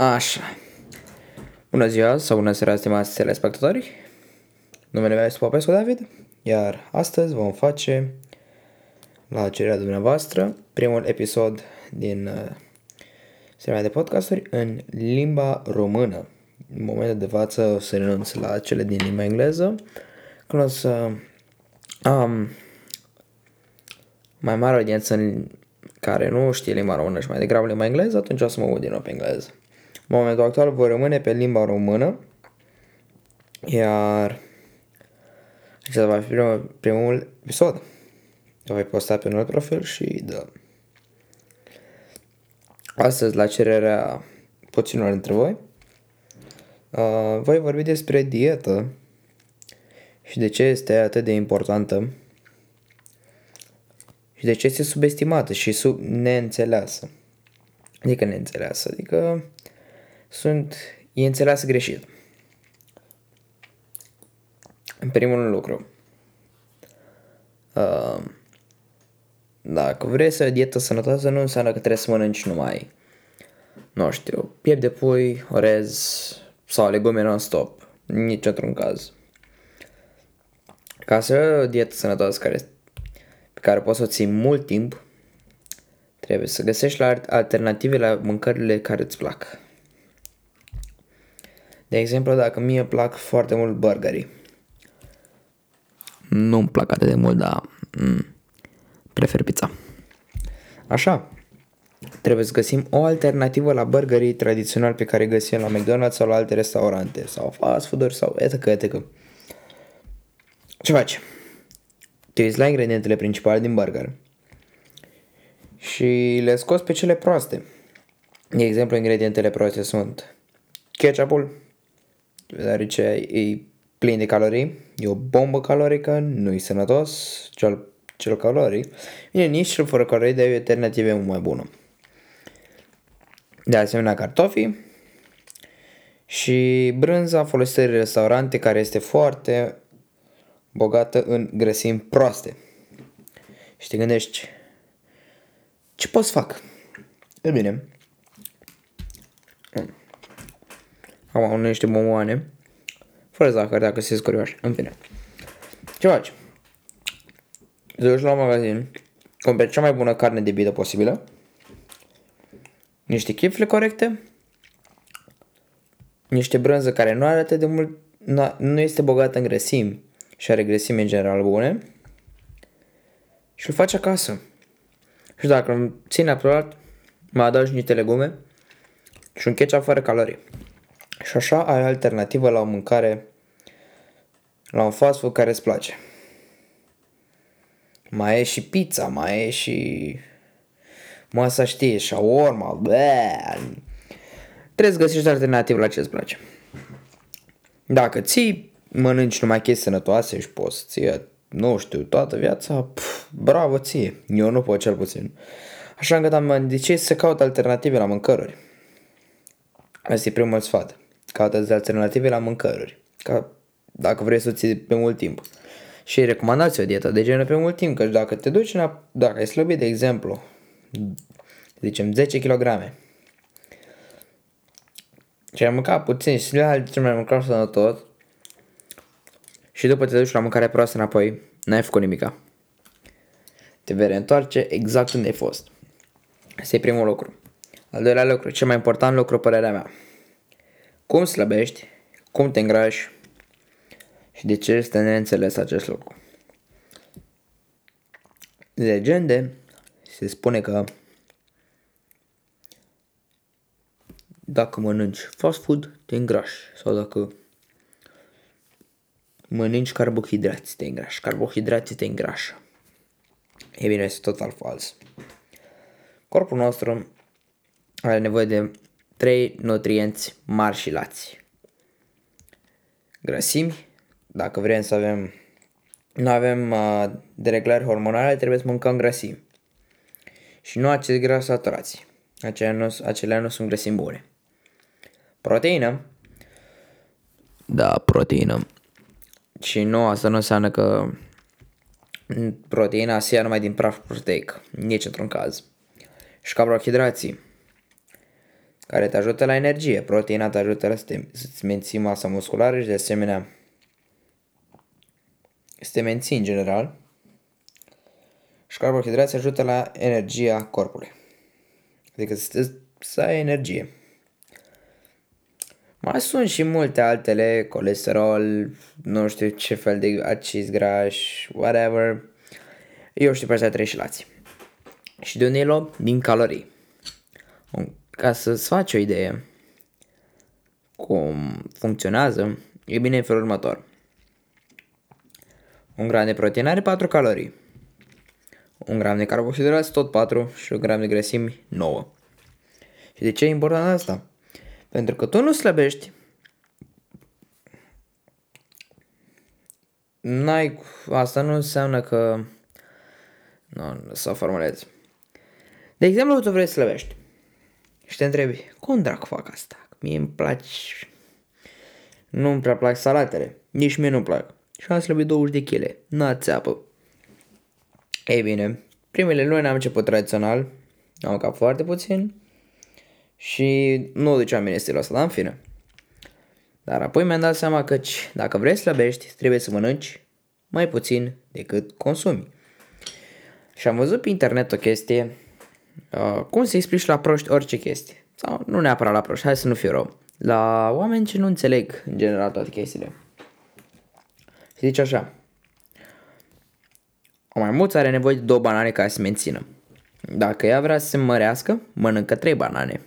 Așa. Bună ziua sau bună seara, stimați telespectatori. Numele meu este Popescu David, iar astăzi vom face, la cererea dumneavoastră, primul episod din uh, seria de podcasturi în limba română. În momentul de față o să renunț la cele din limba engleză, când o să am mai mare audiență în care nu știe limba română și mai degrabă limba engleză, atunci o să mă uit din nou pe engleză. În momentul actual voi rămâne pe limba română, iar acesta va fi primul, primul episod. O voi posta pe un alt profil și da. Astăzi, la cererea puținor dintre voi, uh, voi vorbi despre dietă și de ce este atât de importantă și de ce este subestimată și sub neînțeleasă. Adică neînțeleasă, adică sunt, e înțeleasă greșit. În primul lucru, uh, dacă vrei să ai dietă sănătoasă, nu înseamnă că trebuie să mănânci numai, nu știu, piept de pui, orez sau legume non-stop. Nici într-un caz. Ca să ai o dietă sănătoasă care, pe care poți să o ții mult timp, trebuie să găsești la alternative la mâncările care îți plac. De exemplu, dacă mie plac foarte mult burgerii. Nu-mi plac atât de mult, dar mm, prefer pizza. Așa, trebuie să găsim o alternativă la burgerii tradiționali pe care găsim la McDonald's sau la alte restaurante sau fast food-uri sau etc. etc. Ce faci? Te uiți la ingredientele principale din burger și le scoți pe cele proaste. De exemplu, ingredientele proaste sunt ketchupul, deoarece e plin de calorii, e o bombă calorică, nu e sănătos, cel, cel caloric. Bine, nici cel fără calorii, dar e o alternativă mult mai bună. De asemenea, cartofi și brânza folosită în restaurante care este foarte bogată în grăsimi proaste. Și te gândești, ce pot să fac? E bine, Am niște bomboane. Fără zahăr, dacă sunteți curioși. În fine. Ce faci? Te duci la un magazin, cumperi cea mai bună carne de vită posibilă, niște chifle corecte, niște brânză care nu are atât de mult, nu este bogată în grăsimi și are grăsimi în general bune și îl faci acasă. Și dacă îmi ține natural, mai adaugi niște legume și un ketchup fără calorii. Și așa ai alternativă la o mâncare, la un fast food care îți place. Mai e și pizza, mai e și masa știe, shawarma, bleh. Trebuie să găsești alternativă la ce îți place. Dacă ții, mănânci numai chestii sănătoase și poți ție, nu știu, toată viața, pf, bravo ție. Eu nu pot cel puțin. Așa încât am decis să caut alternative la mâncăruri. Asta e primul sfat caută alternative la mâncăruri, ca dacă vrei să o ții pe mult timp. Și recomandați o dietă de genul pe mult timp, că dacă te duci în, dacă ai slăbit, de exemplu, zicem 10 kg, și ai mâncat puțin și le ce mai mâncat sănătos, și după te duci la mâncare proastă înapoi, n-ai făcut nimica. Te vei întoarce exact unde ai fost. Asta e primul lucru. Al doilea lucru, cel mai important lucru, părerea mea cum slăbești, cum te îngrași și de ce este neînțeles acest lucru. Legende se spune că dacă mănânci fast food, te îngrași sau dacă mănânci carbohidrați, te îngrași. Carbohidrații te îngrașă. E bine, este total fals. Corpul nostru are nevoie de trei nutrienți mari și lați. Grăsimi, dacă vrem să avem, nu avem uh, dereglări hormonale, trebuie să mâncăm grăsimi. Și nu acești grăsi saturați. Acelea nu, acelea nu sunt grăsimi bune. Proteină. Da, proteină. Și nu, asta nu înseamnă că proteina se ia numai din praf proteic. Nici într-un caz. Și carbohidrații care te ajută la energie. Proteina te ajută la să te, să-ți menții masa musculară și de asemenea să te menții în general. Și carbohidrații ajută la energia corpului. Adică să, să ai energie. Mai sunt și multe altele, colesterol, nu știu ce fel de acizi grași, whatever. Eu știu pe astea trei și Și de unde e luat? Din calorii. Ca să-ți faci o idee cum funcționează, e bine în felul următor. Un gram de proteină are 4 calorii. Un gram de carbohidrați tot 4 și un gram de grăsimi 9. Și de ce e important asta? Pentru că tu nu slăbești, n-ai, asta nu înseamnă că, nu, să o formulez. De exemplu, tu vrei să slăbești și te întrebi, cum drac fac asta? Mie îmi place, nu îmi prea plac salatele, nici mie nu-mi plac. Și am slăbit 20 de kg, n-a țeapă. Ei bine, primele luni am început tradițional, am cap foarte puțin, și nu o duceam bine stilul ăsta, dar în fine. Dar apoi mi-am dat seama că dacă vrei să slăbești, trebuie să mănânci mai puțin decât consumi. Și am văzut pe internet o chestie, uh, cum să explici la proști orice chestie. Sau nu neapărat la proști, hai să nu fiu rău. La oameni ce nu înțeleg în general toate chestiile. Și zice așa. O maimuță are nevoie de două banane ca să se mențină. Dacă ea vrea să se mărească, mănâncă trei banane.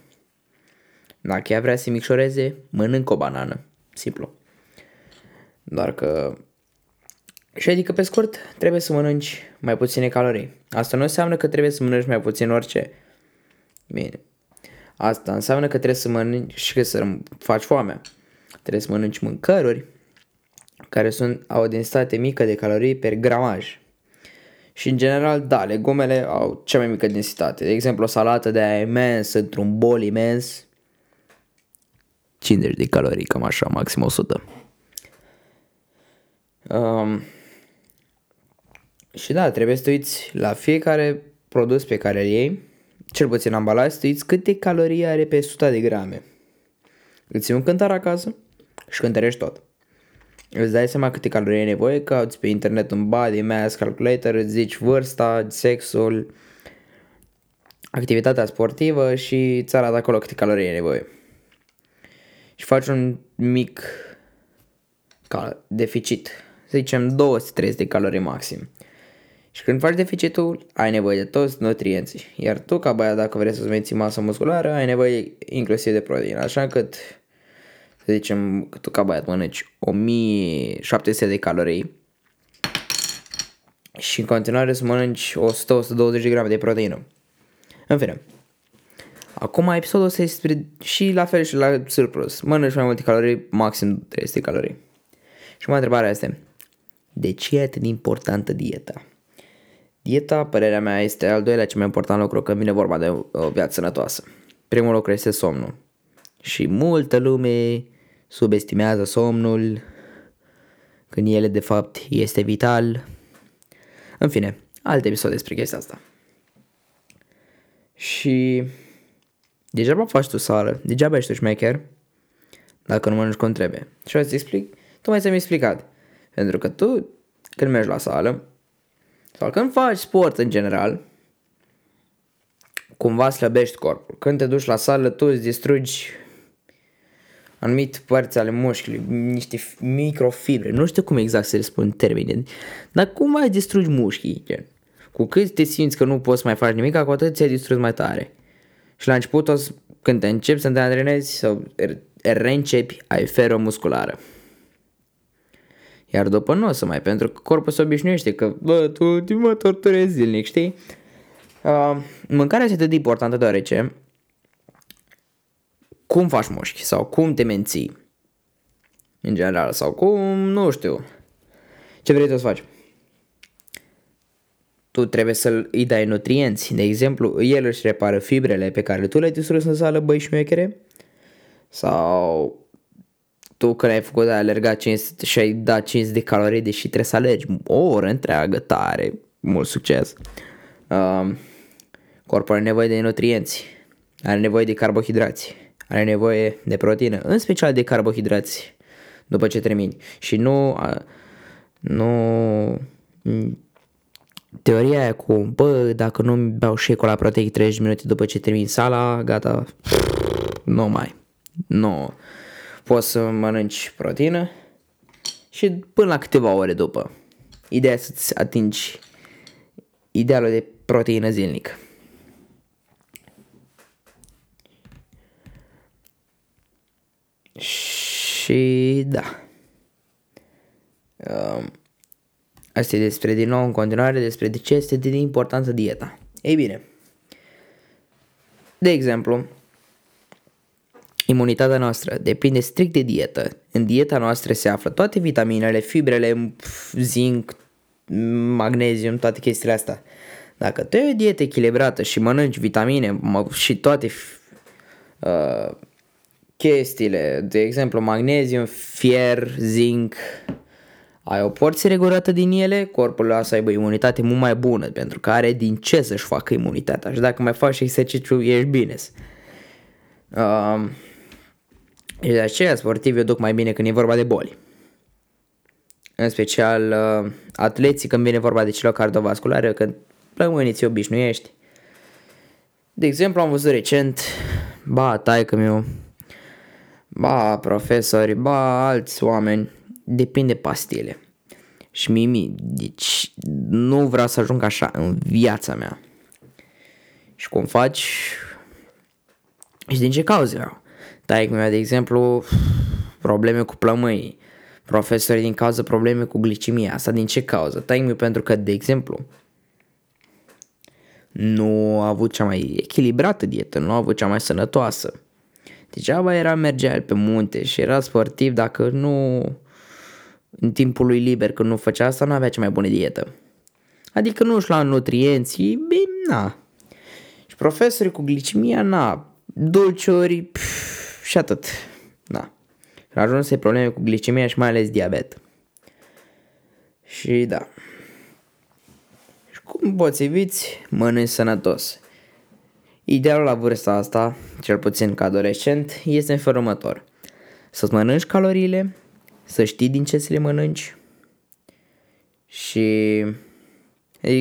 Dacă ea vrea să micșoreze, mănânc o banană. Simplu. Doar că... Și adică, pe scurt, trebuie să mănânci mai puține calorii. Asta nu înseamnă că trebuie să mănânci mai puțin orice. Bine. Asta înseamnă că trebuie să mănânci și că să faci foamea. Trebuie să mănânci mâncăruri care sunt, au o densitate mică de calorii per gramaj. Și în general, da, legumele au cea mai mică densitate. De exemplu, o salată de aia imensă, într-un bol imens, 50 de calorii, cam așa, maxim 100. Um, și da, trebuie să uiți la fiecare produs pe care îl iei, cel puțin ambalaj, să uiți câte calorii are pe 100 de grame. Îți iei un cântar acasă și cântărești tot. Îți dai seama câte calorii ai nevoie, cauți pe internet un body mass calculator, îți zici vârsta, sexul, activitatea sportivă și îți arată acolo câte calorii ai nevoie și faci un mic cal- deficit, să zicem 230 de calorii maxim. Și când faci deficitul, ai nevoie de toți nutrienții. Iar tu, ca băiat, dacă vrei să-ți menții masa musculară, ai nevoie inclusiv de proteină. Așa că, să zicem, că tu, ca băiat, mănânci 1700 de calorii și în continuare să mănânci 100-120 de grame de proteină. În fine, Acum episodul ăsta este și la fel și la surplus. Mănânci mai multe calorii, maxim 300 calorii. Și mai întrebarea este, de ce e atât de importantă dieta? Dieta, părerea mea, este al doilea cel mai important lucru când vine vorba de o viață sănătoasă. Primul lucru este somnul. Și multă lume subestimează somnul, când el de fapt este vital. În fine, alte episoade despre chestia asta. Și Degeaba faci tu sală, degeaba ești tu șmecher, dacă nu mănânci cum trebuie. Și o să explic, tu mai ți-am explicat. Pentru că tu, când mergi la sală, sau când faci sport în general, cumva slăbești corpul. Când te duci la sală, tu îți distrugi anumite părți ale mușchiului, niște microfibre, nu știu cum exact să le spun termeni, dar cum mai distrugi mușchii, gen. Cu cât te simți că nu poți mai face nimic, cu atât ți-ai distrus mai tare. Și la început, o, când te începi să te antrenezi sau reîncepi, ai feromusculară. Iar după nu o să mai, pentru că corpul se obișnuiește că, bă, tu mă torturezi zilnic, știi? Uh, mâncarea este atât de importantă deoarece cum faci mușchi sau cum te menții în general sau cum, nu știu, ce vrei să faci tu trebuie să îi dai nutrienți. De exemplu, el își repară fibrele pe care tu le-ai distrus în sală, băi șmechere? Sau tu când ai făcut de alergat 500 și ai dat 5 de calorii, deși trebuie să alergi o oră întreagă, tare, mult succes. Uh, corpul are nevoie de nutrienți, are nevoie de carbohidrați, are nevoie de proteină, în special de carbohidrați după ce termini. Și nu, nu teoria aia cu, bă, dacă nu beau șecola proteic 30 minute după ce termin sala, gata, nu mai, nu. Poți să mănânci proteină și până la câteva ore după. Ideea să-ți atingi idealul de proteină zilnic. Și da. Um, asta e despre, din nou, în continuare, despre de ce este de importantă dieta. Ei bine, de exemplu, imunitatea noastră depinde strict de dietă. În dieta noastră se află toate vitaminele, fibrele, zinc, magnezium, toate chestiile astea. Dacă tu ai o dietă echilibrată și mănânci vitamine și toate uh, chestiile, de exemplu magnezium, fier, zinc, ai o porție regulată din ele, corpul ăla să aibă imunitate mult mai bună, pentru că are din ce să-și facă imunitatea și dacă mai faci exercițiu, ești bine. Uh, și de aceea sportivii o duc mai bine când e vorba de boli. În special uh, atleții când vine vorba de cele cardiovasculare, când plămânii ți obișnuiești. De exemplu, am văzut recent, ba, taică meu, ba, profesori, ba, alți oameni, depinde pastile. Și Mimi, deci nu vreau să ajung așa în viața mea. Și cum faci? Și din ce cauze vreau? Taică meu, de exemplu, probleme cu plămâii. Profesorii din cauza probleme cu glicemia. Asta din ce cauză? Taică meu pentru că, de exemplu, nu a avut cea mai echilibrată dietă, nu a avut cea mai sănătoasă. Degeaba era mergea pe munte și era sportiv dacă nu în timpul lui liber când nu făcea asta, nu avea cea mai bună dietă. Adică nu își lua nutrienții, bine, na. Și profesorii cu glicemia, na, dulciuri pf, și atât. Da. Și ajuns să probleme cu glicemia și mai ales diabet. Și da. Cum poți eviți? Mănânci sănătos. Idealul la vârsta asta, cel puțin ca adolescent, este în felul următor. Să-ți mănânci caloriile, să știi din ce să le mănânci și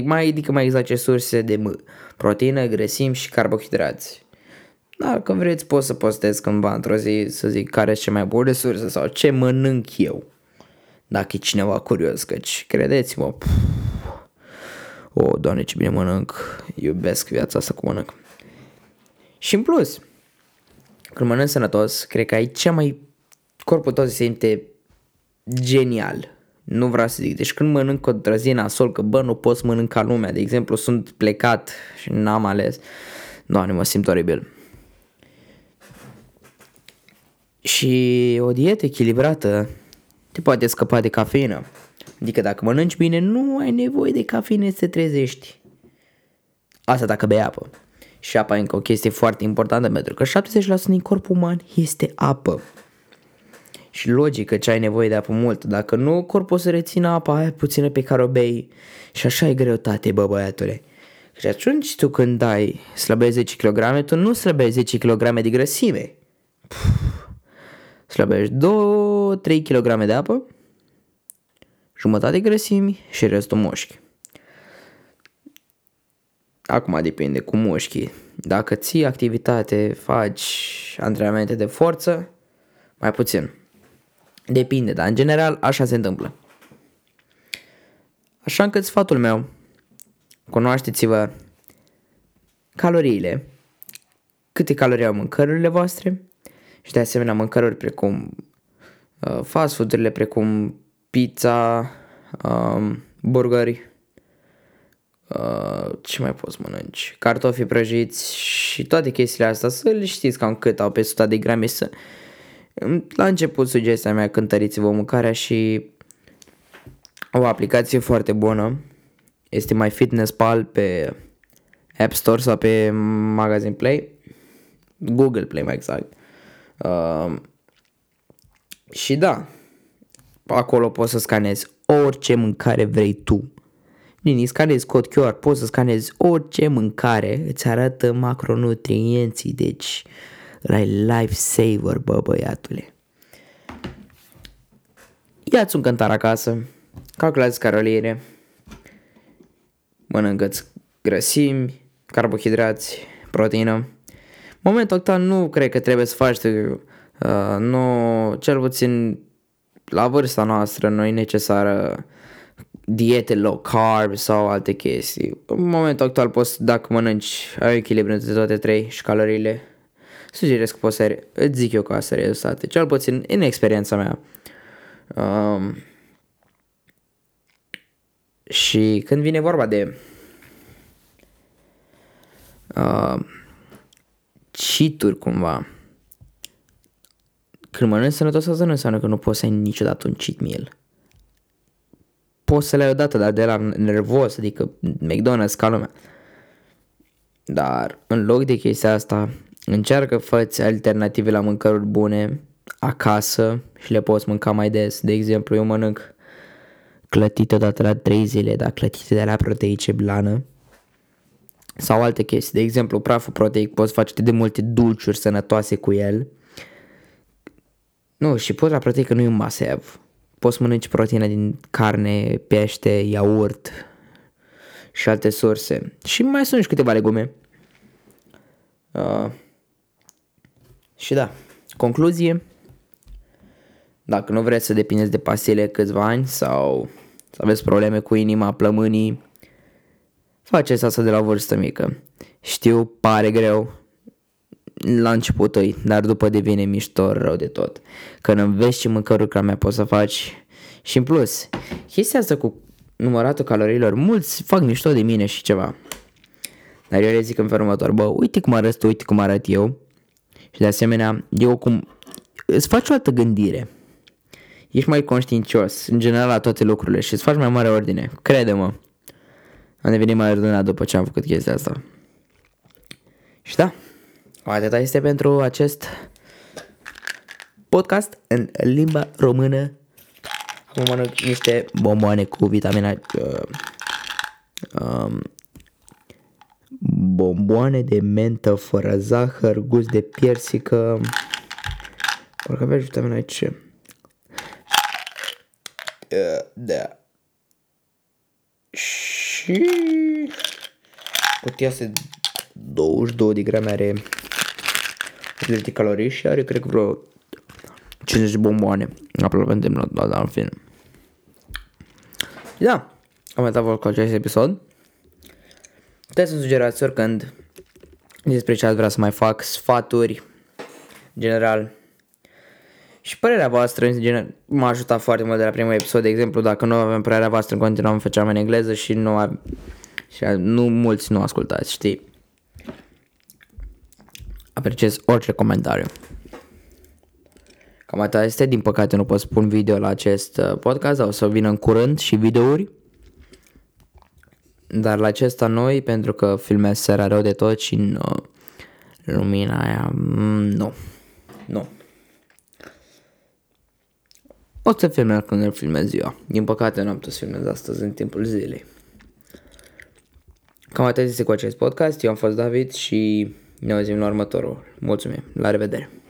mai adică mai exact ce surse de m- proteină, grăsimi și carbohidrați. Dacă vreți, pot să postez cândva într-o zi să zic care sunt cele mai bune surse sau ce mănânc eu. Dacă e cineva curios, căci credeți-mă, pf, o, doamne, ce bine mănânc, iubesc viața asta cu mănânc. Și în plus, când mănânc sănătos, cred că ai cea mai... Corpul tău se simte genial. Nu vreau să zic. Deci când mănânc o drăzie nasol, că bă, nu pot să mănânc ca lumea. De exemplu, sunt plecat și n-am ales. Doamne, mă simt oribil. Și o dietă echilibrată te poate scăpa de cafeină. Adică dacă mănânci bine, nu ai nevoie de cafeină să te trezești. Asta dacă bei apă. Și apa e încă o chestie foarte importantă pentru că 70% din corpul uman este apă. Și logică ce ai nevoie de apă mult. Dacă nu, corpul o să rețină apa aia puțină pe care o bei. Și așa e greutate, bă, băiatule. Și atunci tu când dai slăbești 10 kg, tu nu slăbești 10 kg de grăsime. Slăbești 2-3 kg de apă jumătate grăsimi și restul moșchi. Acum depinde cu moșchii. Dacă ții activitate, faci antrenamente de forță, mai puțin. Depinde, dar în general așa se întâmplă. Așa încât sfatul meu, cunoașteți-vă caloriile, câte calorii au mâncărurile voastre și de asemenea mâncăruri precum uh, fast food-urile precum pizza, um, burgeri, uh, ce mai poți mănânci, cartofi prăjiți și toate chestiile astea, să le știți cam cât au pe 100 de grame. Să... La început sugestia mea, cântăriți-vă mâncarea și o aplicație foarte bună. Este My Fitness Pal pe App Store sau pe Magazine Play, Google Play mai exact. Uh, și da, acolo poți să scanezi orice mâncare vrei tu. Din scanezi cod QR, poți să scanezi orice mâncare, îți arată macronutrienții, deci ăla e lifesaver, bă, băiatule. Ia-ți un cântar acasă, calculează calorile, mănâncă-ți grăsimi, carbohidrați, proteină. Momentul actual nu cred că trebuie să faci, uh, nu, cel puțin la vârsta noastră nu e necesară diete low carb sau alte chestii. În momentul actual poți, dacă mănânci, ai echilibru între toate trei și caloriile, sugerez că poți să, îți zic eu că asta rezultate. Cel puțin în experiența mea. Um, și când vine vorba de uh, cheat cumva, când mănânci sănătos, asta nu înseamnă că nu poți să ai niciodată un cheat meal. Poți să le ai odată, dar de la nervos, adică McDonald's ca lumea. Dar în loc de chestia asta, încearcă făți alternative la mâncăruri bune acasă și le poți mânca mai des. De exemplu, eu mănânc clătite odată la 3 zile, dar clătite de la proteice blană sau alte chestii. De exemplu, praful proteic poți face de multe dulciuri sănătoase cu el. Nu, și la proteică nu e un must Poți mănânci proteina din carne, pește, iaurt și alte surse. Și mai sunt și câteva legume. Uh, și da, concluzie. Dacă nu vreți să depindeți de pastile câțiva ani sau să aveți probleme cu inima, plămânii, faceți asta de la vârstă mică. Știu, pare greu la începutul, dar după devine mișto rău de tot. Când înveți ce mâncăruri ca mea poți să faci și în plus, chestia asta cu număratul calorilor, mulți fac mișto de mine și ceva. Dar eu le zic în felul următor, bă, uite cum arăt tu, uite cum arăt eu. Și de asemenea, eu cum îți faci o altă gândire ești mai conștiincios în general la toate lucrurile și îți faci mai mare ordine. Crede-mă. Am devenit mai ordonat după ce am făcut chestia asta. Și da, atâta este pentru acest podcast în limba română. Acum mănânc niște bomboane cu vitamina uh, um, bomboane de mentă fără zahăr, gust de piersică. Parcă avea vitamina C. Uh, da. Și cutia asta 22 de grame are 80 de calorii și are cred că vreo 50 de bomboane. Aproape îndemnat, da, da, în fine. Da, am uitat cu acest episod. Puteți să sugerați oricând despre ce ați vrea să mai fac, sfaturi, general, și părerea voastră m-a ajutat foarte mult de la primul episod, de exemplu, dacă nu avem părerea voastră, continuăm făceam în engleză și nu, a, și nu mulți nu ascultați, știi? Apreciez orice comentariu. Cam atât este, din păcate nu pot spun video la acest uh, podcast, o să vină în curând și videouri. Dar la acesta noi, pentru că filmez seara rău de tot și în uh, lumina aia, mm, nu. Nu. O să filmez când îl filmez eu. Din păcate nu am putut să filmez astăzi în timpul zilei. Cam atât este cu acest podcast. Eu am fost David și ne auzim la următorul. Mulțumim. La revedere.